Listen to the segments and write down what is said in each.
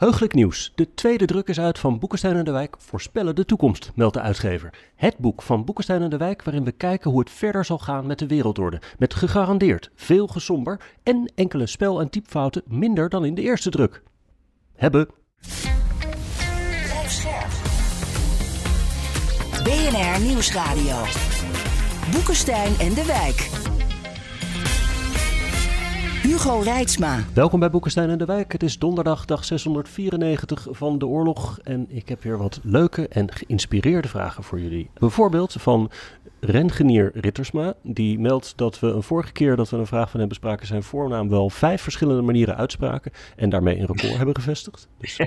Heugelijk nieuws. De tweede druk is uit van Boekenstein en de Wijk Voorspellen de toekomst, meldt de uitgever. Het boek van Boekenstein en de Wijk waarin we kijken hoe het verder zal gaan met de wereldorde. Met gegarandeerd veel gesomber en enkele spel- en typfouten minder dan in de eerste druk. Hebben. BNR Nieuwsradio. Boekenstein en de Wijk. Hugo Reitsma. Welkom bij Boekenstein en de Wijk. Het is donderdag, dag 694 van de oorlog. En ik heb weer wat leuke en geïnspireerde vragen voor jullie. Bijvoorbeeld van Rengenier Rittersma. Die meldt dat we een vorige keer dat we een vraag van hem bespraken... zijn voornaam wel vijf verschillende manieren uitspraken... en daarmee een record hebben gevestigd. Dus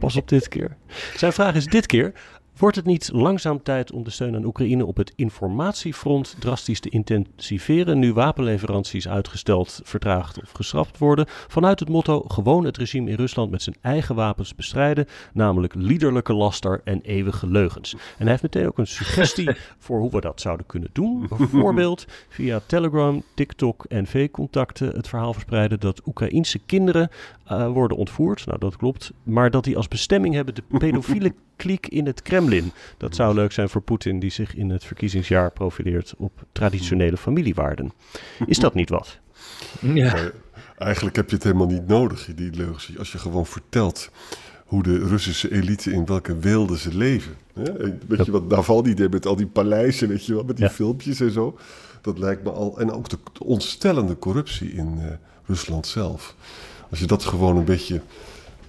pas op dit keer. Zijn vraag is dit keer... Wordt het niet langzaam tijd om de steun aan Oekraïne op het informatiefront drastisch te intensiveren, nu wapenleveranties uitgesteld, vertraagd of geschrapt worden, vanuit het motto gewoon het regime in Rusland met zijn eigen wapens bestrijden, namelijk liederlijke laster en eeuwige leugens. En hij heeft meteen ook een suggestie voor hoe we dat zouden kunnen doen. Bijvoorbeeld via Telegram, TikTok en V-contacten het verhaal verspreiden dat Oekraïense kinderen uh, worden ontvoerd. Nou, dat klopt. Maar dat die als bestemming hebben de pedofiele kliek in het Kremlin. Dat zou leuk zijn voor Poetin, die zich in het verkiezingsjaar profileert op traditionele familiewaarden. Is dat niet wat? Ja. eigenlijk heb je het helemaal niet nodig, die leugens. Als je gewoon vertelt hoe de Russische elite in welke weelde ze leven. Weet je wat Navalny deed met al die paleizen, weet je wel, met die filmpjes en zo. Dat lijkt me al. En ook de, ontstellende corruptie in uh, Rusland zelf. Als je dat gewoon een beetje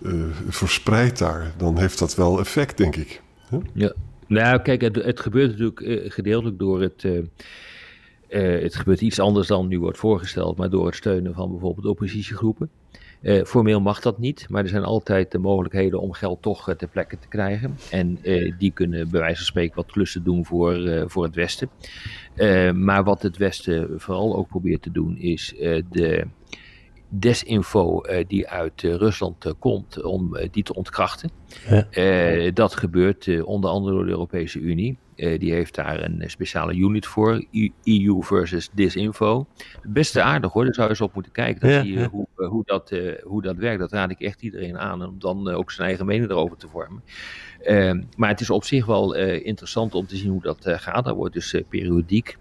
uh, verspreidt daar, dan heeft dat wel effect, denk ik. Ja, nou kijk, het, gebeurt natuurlijk uh, gedeeltelijk door het. Uh, het gebeurt iets anders dan nu wordt voorgesteld, maar door het steunen van bijvoorbeeld oppositiegroepen. Formeel mag dat niet, maar er zijn altijd de mogelijkheden om geld toch ter plekke te krijgen. En die kunnen bij wijze van spreken wat klussen doen voor, voor het Westen. maar wat het Westen vooral ook probeert te doen, is de desinfo uh, die uit uh, Rusland uh, komt, om die te ontkrachten. Ja. dat gebeurt onder andere door de Europese Unie. die heeft daar een speciale unit voor, EU versus disinfo. Best aardig hoor, daar zou je eens op moeten kijken. Dan ja, zie je ja. hoe, hoe, dat, hoe dat werkt. Dat raad ik echt iedereen aan om dan ook zijn eigen mening erover te vormen. maar het is op zich wel interessant om te zien hoe dat gaat. Daar wordt dus periodiek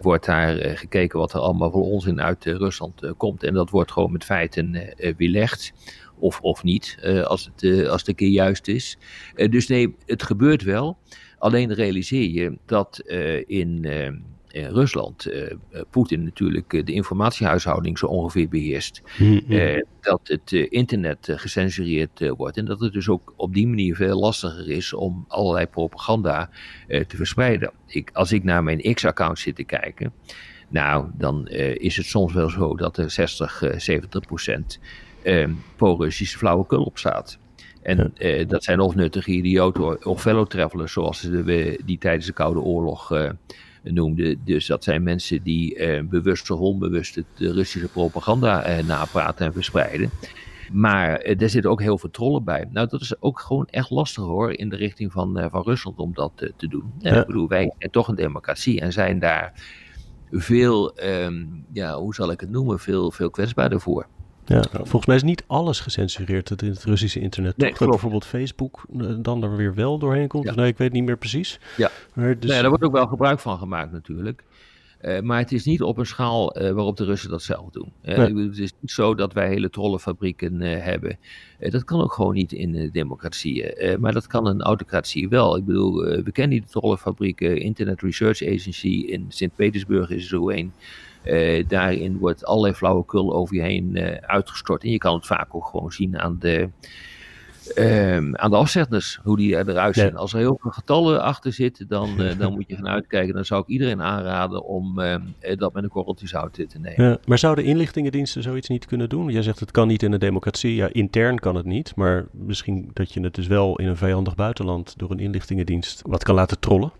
wordt daar uh, gekeken wat er allemaal voor onzin uit uh, Rusland uh, komt. En dat wordt gewoon met feiten weerlegd. Of, of niet, als, het, als het een keer juist is. dus nee, het gebeurt wel. Alleen realiseer je dat in in Rusland uh, Poetin natuurlijk de informatiehuishouding zo ongeveer beheerst. Mm -hmm. dat het internet gecensureerd wordt en dat het dus ook op die manier veel lastiger is om allerlei propaganda te verspreiden. Ik, als ik naar mijn X-account zit te kijken, nou, dan is het soms wel zo dat er 60, 70 procent pro-Russische flauwekul op staat. En uh, dat zijn of nuttige idioten of fellow travelers, zoals we die tijdens de Koude Oorlog uh, noemde. Dus dat zijn mensen die uh, bewust of onbewust de Russische propaganda napraten en verspreiden. Maar er zitten ook heel veel trollen bij. Nou, dat is ook gewoon echt lastig hoor, in de richting van, van Rusland om dat te doen. Ja. Ik bedoel, wij zijn toch een democratie en zijn daar veel, um, ja, hoe zal ik het noemen, veel, veel kwetsbaarder voor. Ja, volgens mij is niet alles gecensureerd in het Russische internet. Nee, dat bijvoorbeeld Facebook dan er weer wel doorheen komt. Ja. nee, ik weet niet meer precies. Ja, maar dus... nee, daar wordt ook wel gebruik van gemaakt natuurlijk. Uh, maar het is niet op een schaal uh, waarop de Russen dat zelf doen. Uh, nee. Het is niet zo dat wij hele trollenfabrieken hebben. dat kan ook gewoon niet in democratieën. maar dat kan een autocratie wel. Ik bedoel, we kennen die trollenfabrieken. Internet Research Agency in Sint-Petersburg is er zo een. Daarin wordt allerlei flauwekul over je heen uitgestort. En je kan het vaak ook gewoon zien aan de, ehm, aan de afzetters, hoe die eruit zien. Als er heel veel getallen achter zitten, dan, eh, dan moet je gaan uitkijken. Dan zou ik iedereen aanraden om ehm, eh, dat met een korreltje zout te nemen. Ja, maar zouden inlichtingendiensten zoiets niet kunnen doen? Jij zegt het kan niet in een democratie. Ja, intern kan het niet. Maar misschien dat je het dus wel in een vijandig buitenland door een inlichtingendienst wat kan laten trollen.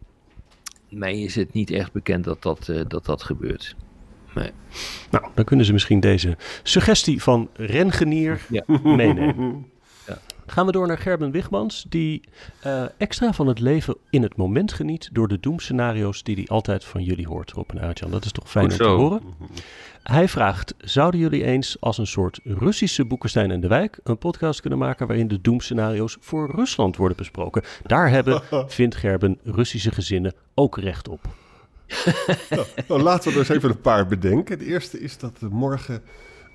Mij is het niet echt bekend dat dat, eh, dat, dat gebeurt. Nee. Nou, dan kunnen ze misschien deze suggestie van Rengenier Ja. meenemen. Gaan we door naar Gerben Wigmans, die eh, extra van het leven in het moment geniet door de doemscenario's die hij altijd van jullie hoort, Rob en Aartjan. Dat is toch fijn om te horen. Hij vraagt, zouden jullie eens als een soort Russische Boekenstein en de Wijk een podcast kunnen maken waarin de doemscenario's voor Rusland worden besproken? Daar hebben, vindt Gerben, Russische gezinnen ook recht op. Nou, laten we er eens even een paar bedenken. De eerste is dat morgen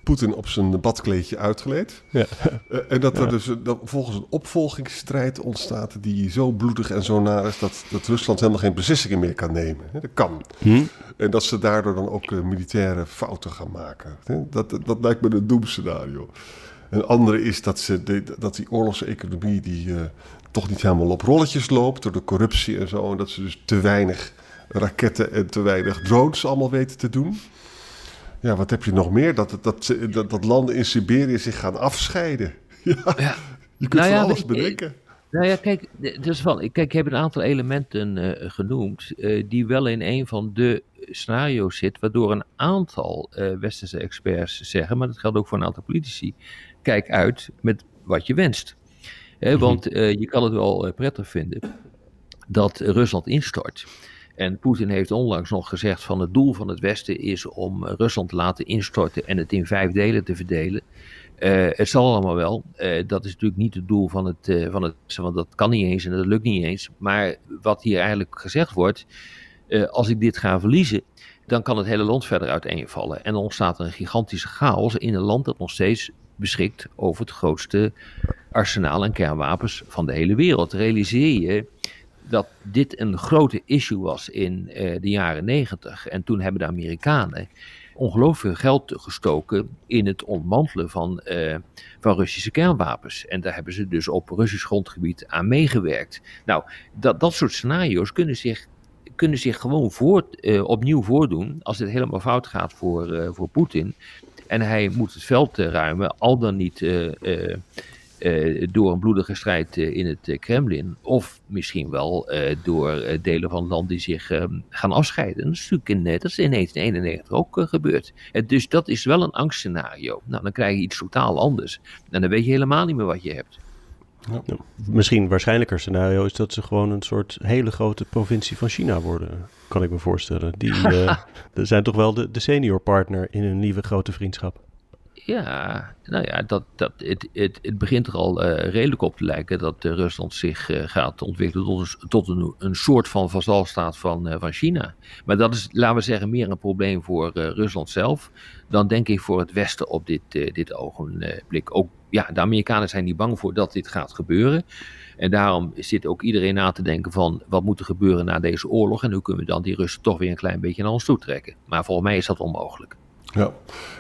Poetin op zijn badkleedje uitgleed. Ja. Eh, en dat er dus dat volgens een opvolgingsstrijd ontstaat die zo bloedig en zo naar is dat, dat Rusland helemaal geen beslissingen meer kan nemen. Dat kan. Hm? En dat ze daardoor dan ook eh, militaire fouten gaan maken. Dat, dat, dat lijkt me een doemscenario. Een andere is dat, ze de, dat die oorlogseconomie die, eh, toch niet helemaal op rolletjes loopt door de corruptie en zo. En dat ze dus te weinig raketten en te weinig drones allemaal weten te doen. Ja, wat heb je nog meer? Dat, dat, dat, landen in Siberië zich gaan afscheiden. Ja, Ja. je kunt Nou van ja, alles bedenken. Nou ja, kijk, d- dus wel, kijk, ik heb een aantal elementen eh, genoemd eh, die wel in een van de scenario's zit, waardoor een aantal eh, westerse experts zeggen, maar dat geldt ook voor een aantal politici, kijk uit met wat je wenst. Eh, want eh, je kan het wel eh, prettig vinden dat Rusland instort. En Poetin heeft onlangs nog gezegd van het doel van het Westen is om eh, Rusland te laten instorten en het in vijf delen te verdelen. Eh, het zal allemaal wel. Eh, dat is natuurlijk niet het doel van het, van het, want dat kan niet eens en dat lukt niet eens. Maar wat hier eigenlijk gezegd wordt, als ik dit ga verliezen, dan kan het hele land verder uiteenvallen. En dan ontstaat er een gigantische chaos in een land dat nog steeds beschikt over het grootste arsenaal en kernwapens van de hele wereld. Realiseer je dat dit een grote issue was in eh, de jaren negentig. En toen hebben de Amerikanen ongelooflijk veel geld gestoken in het ontmantelen van, eh, van Russische kernwapens. En daar hebben ze dus op Russisch grondgebied aan meegewerkt. Nou, dat, dat soort scenario's kunnen zich, kunnen zich gewoon eh, opnieuw voordoen als het helemaal fout gaat voor, voor Poetin. En hij moet het veld ruimen, al dan niet eh, door een bloedige strijd eh, in het eh, Kremlin. Of misschien wel eh, door delen van het land die zich gaan afscheiden. Dat is natuurlijk in, dat is in 1991 ook gebeurd. Dus dat is wel een angstscenario. Nou, dan krijg je iets totaal anders. En dan weet je helemaal niet meer wat je hebt. Ja, misschien waarschijnlijker scenario is dat ze gewoon een soort hele grote provincie van China worden, kan ik me voorstellen. Die eh, dat zijn toch wel de, de senior partner in een nieuwe grote vriendschap. Ja, nou ja, dat, dat, het, het, het begint er al eh, redelijk op te lijken dat eh, Rusland zich eh, gaat ontwikkelen tot, een, tot een, een soort van vazalstaat van, van China. Maar dat is, laten we zeggen, meer een probleem voor Rusland zelf dan denk ik voor het Westen op dit, dit ogenblik. Ook, ja, de Amerikanen zijn niet bang voor dat dit gaat gebeuren. En daarom zit ook iedereen na te denken van wat moet er gebeuren na deze oorlog en hoe kunnen we dan die Russen toch weer een klein beetje naar ons toe trekken. Maar volgens mij is dat onmogelijk. Ja,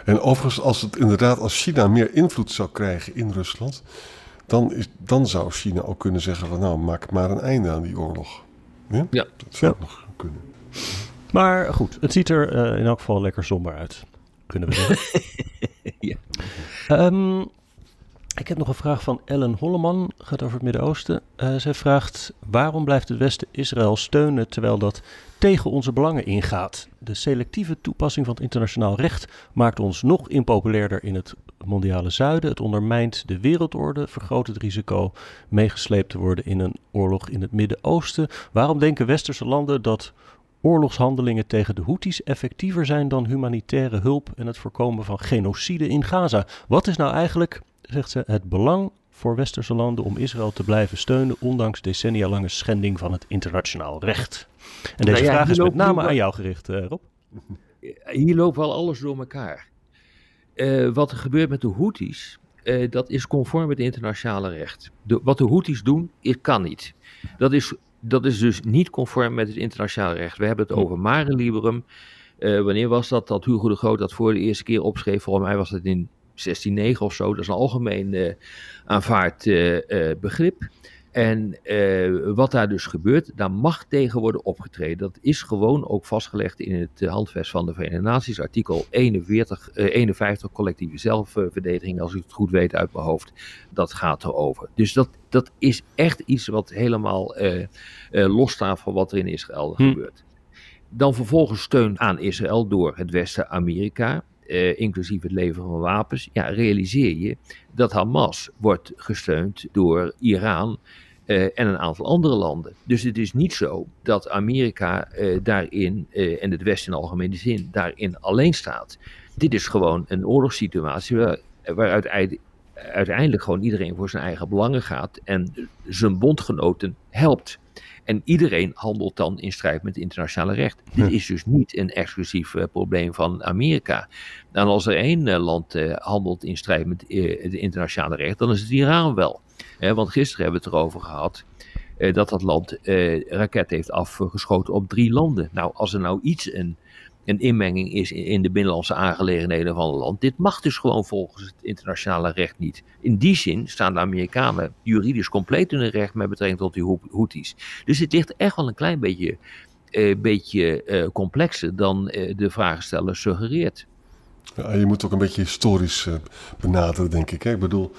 en overigens, als het inderdaad als China meer invloed zou krijgen in Rusland, dan, is, dan zou China ook kunnen zeggen van nou, maak maar een einde aan die oorlog. Ja, Ja. dat zou Ja. nog kunnen. Maar goed, het ziet er eh, in elk geval lekker somber uit, kunnen we zeggen. Ja. Ehm, ik heb nog een vraag van Ellen Holleman, gaat over het Midden-Oosten. Eh, zij vraagt, waarom blijft het Westen Israël steunen terwijl dat tegen onze belangen ingaat? De selectieve toepassing van het internationaal recht maakt ons nog impopulairder in het mondiale zuiden. Het ondermijnt de wereldorde, vergroot het risico meegesleept te worden in een oorlog in het Midden-Oosten. Waarom denken westerse landen dat oorlogshandelingen tegen de Houthis effectiever zijn dan humanitaire hulp en het voorkomen van genocide in Gaza? Wat is nou eigenlijk, zegt ze, het belang voor westerse landen om Israël te blijven steunen, ondanks decennia lange schending van het internationaal recht? En deze Nou ja, vraag is met name aan jou gericht, eh, Rob. Hier loopt wel alles door elkaar. Eh, wat er gebeurt met de Houthis, eh, dat is conform het internationale recht. De, wat de Houthis doen, is, kan niet. Dat is, dat is dus niet conform met het internationale recht. We hebben het over Mare Liberum. Wanneer was dat dat Hugo de Groot dat voor de eerste keer opschreef? Volgens mij was het in 16.9 of zo, dat is een algemeen aanvaard begrip. En wat daar dus gebeurt, daar mag tegen worden opgetreden. Dat is gewoon ook vastgelegd in het handvest van de Verenigde Naties, artikel 41, 51, collectieve zelfverdediging, als ik het goed weet uit mijn hoofd. Dat gaat erover. Dus dat, dat is echt iets wat helemaal losstaat van wat er in Israël hm. gebeurt. Dan vervolgens steun aan Israël door het Westen Amerika. Uh, inclusief het leveren van wapens, ja, realiseer je dat Hamas wordt gesteund door Iran uh, en een aantal andere landen. Dus het is niet zo dat Amerika uh, daarin, en het Westen in algemene zin, daarin alleen staat. Dit is gewoon een oorlogssituatie waar, waar uiteindelijk gewoon iedereen voor zijn eigen belangen gaat en zijn bondgenoten helpt. En iedereen handelt dan in strijd met het internationale recht. Dit is dus niet een exclusief uh, probleem van Amerika. En als er één uh, land uh, handelt in strijd met het internationale recht, dan is het Iran wel. want gisteren hebben we het erover gehad dat dat land raketten heeft afgeschoten op drie landen. Nou, als er nou iets een een inmenging is in de binnenlandse aangelegenheden van een land. Dit mag dus gewoon volgens het internationale recht niet. In die zin staan de Amerikanen juridisch compleet in hun recht met betrekking tot die Houthis. Dus het ligt echt wel een klein beetje, eh, beetje eh, complexer dan eh, de vragensteller suggereert. Ja, je moet ook een beetje historisch benaderen, denk ik. Hè? Ik bedoel,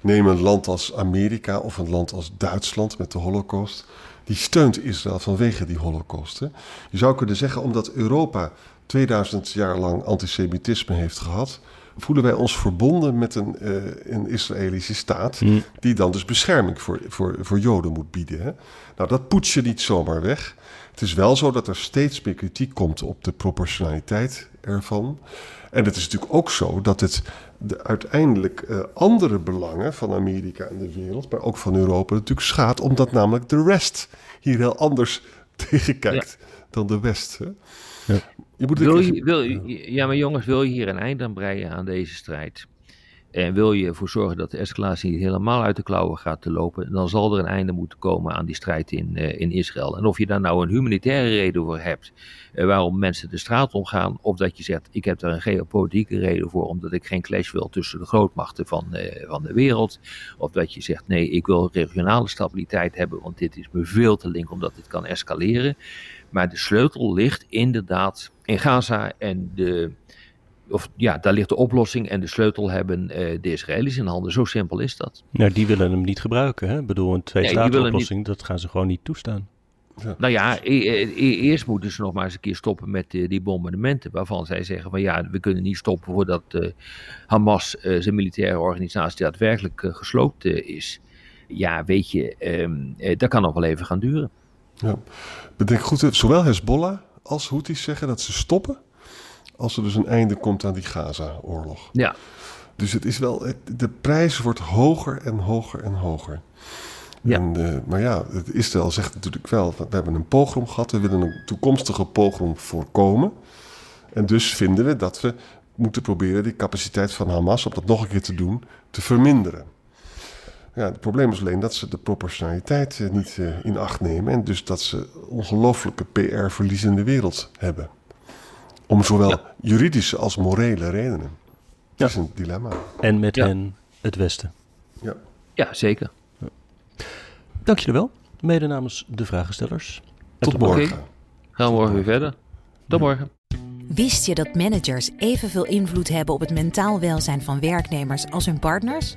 neem een land als Amerika of een land als Duitsland met de Holocaust die steunt Israël vanwege die holocaust. Hè. Je zou kunnen zeggen, omdat Europa 2000 jaar lang antisemitisme heeft gehad, voelen wij ons verbonden met een, uh, een Israëlische staat, hmm. die dan dus bescherming voor, voor, voor Joden moet bieden. Hè. Nou, dat poets je niet zomaar weg. Het is wel zo dat er steeds meer kritiek komt op de proportionaliteit ervan. En het is natuurlijk ook zo dat het de uiteindelijk uh, andere belangen van Amerika en de wereld, maar ook van Europa natuurlijk schaadt, omdat namelijk de rest hier heel anders tegen kijkt dan de West. Hè? Ja. Je moet wil je, wil, ja, maar jongens, wil je hier een eind aan breien aan deze strijd? En wil je ervoor zorgen dat de escalatie niet helemaal uit de klauwen gaat te lopen, dan zal er een einde moeten komen aan die strijd in, uh, in Israël. En of je daar nou een humanitaire reden voor hebt, uh, waarom mensen de straat omgaan, of dat je zegt, ik heb daar een geopolitieke reden voor, omdat ik geen clash wil tussen de grootmachten van, uh, van de wereld. Of dat je zegt, nee, ik wil regionale stabiliteit hebben, want dit is me veel te link, omdat dit kan escaleren. Maar de sleutel ligt inderdaad in Gaza en de of ja, daar ligt de oplossing en de sleutel hebben uh, de Israëli's in handen. Zo simpel is dat. Nou, die willen hem niet gebruiken. Hè? Ik bedoel, een twee-staten-oplossing, dat gaan ze gewoon niet toestaan. Ja. Nou ja, e e e eerst moeten ze nog maar eens een keer stoppen met uh, die bombardementen. Waarvan zij zeggen van ja, we kunnen niet stoppen voordat uh, Hamas uh, zijn militaire organisatie daadwerkelijk gesloopt is. Ja, weet je, um, dat kan nog wel even gaan duren. Ja. Bedenk goed, zowel Hezbollah als Houthis zeggen dat ze stoppen als er dus een einde komt aan die Gaza-oorlog. Ja. Dus het is wel, de prijs wordt hoger en hoger en hoger. Ja. En, uh, maar ja, Israël zegt natuurlijk wel, we hebben een pogrom gehad, we willen een toekomstige pogrom voorkomen. En dus vinden we dat we moeten proberen die capaciteit van Hamas, om dat nog een keer te doen, te verminderen. Ja, het probleem is alleen dat ze de proportionaliteit eh, niet uh, in acht nemen. En dus dat ze ongelooflijke PR-verlies in de wereld hebben. Om zowel juridische als morele redenen. Dat is een dilemma. En met hen het Westen. Ja, ja zeker. Ja. Dank jullie wel. Mede namens de vragenstellers. Tot, tot morgen. Gaan we morgen weer verder. Tot morgen. Wist je dat managers evenveel invloed hebben op het mentaal welzijn van werknemers als hun partners?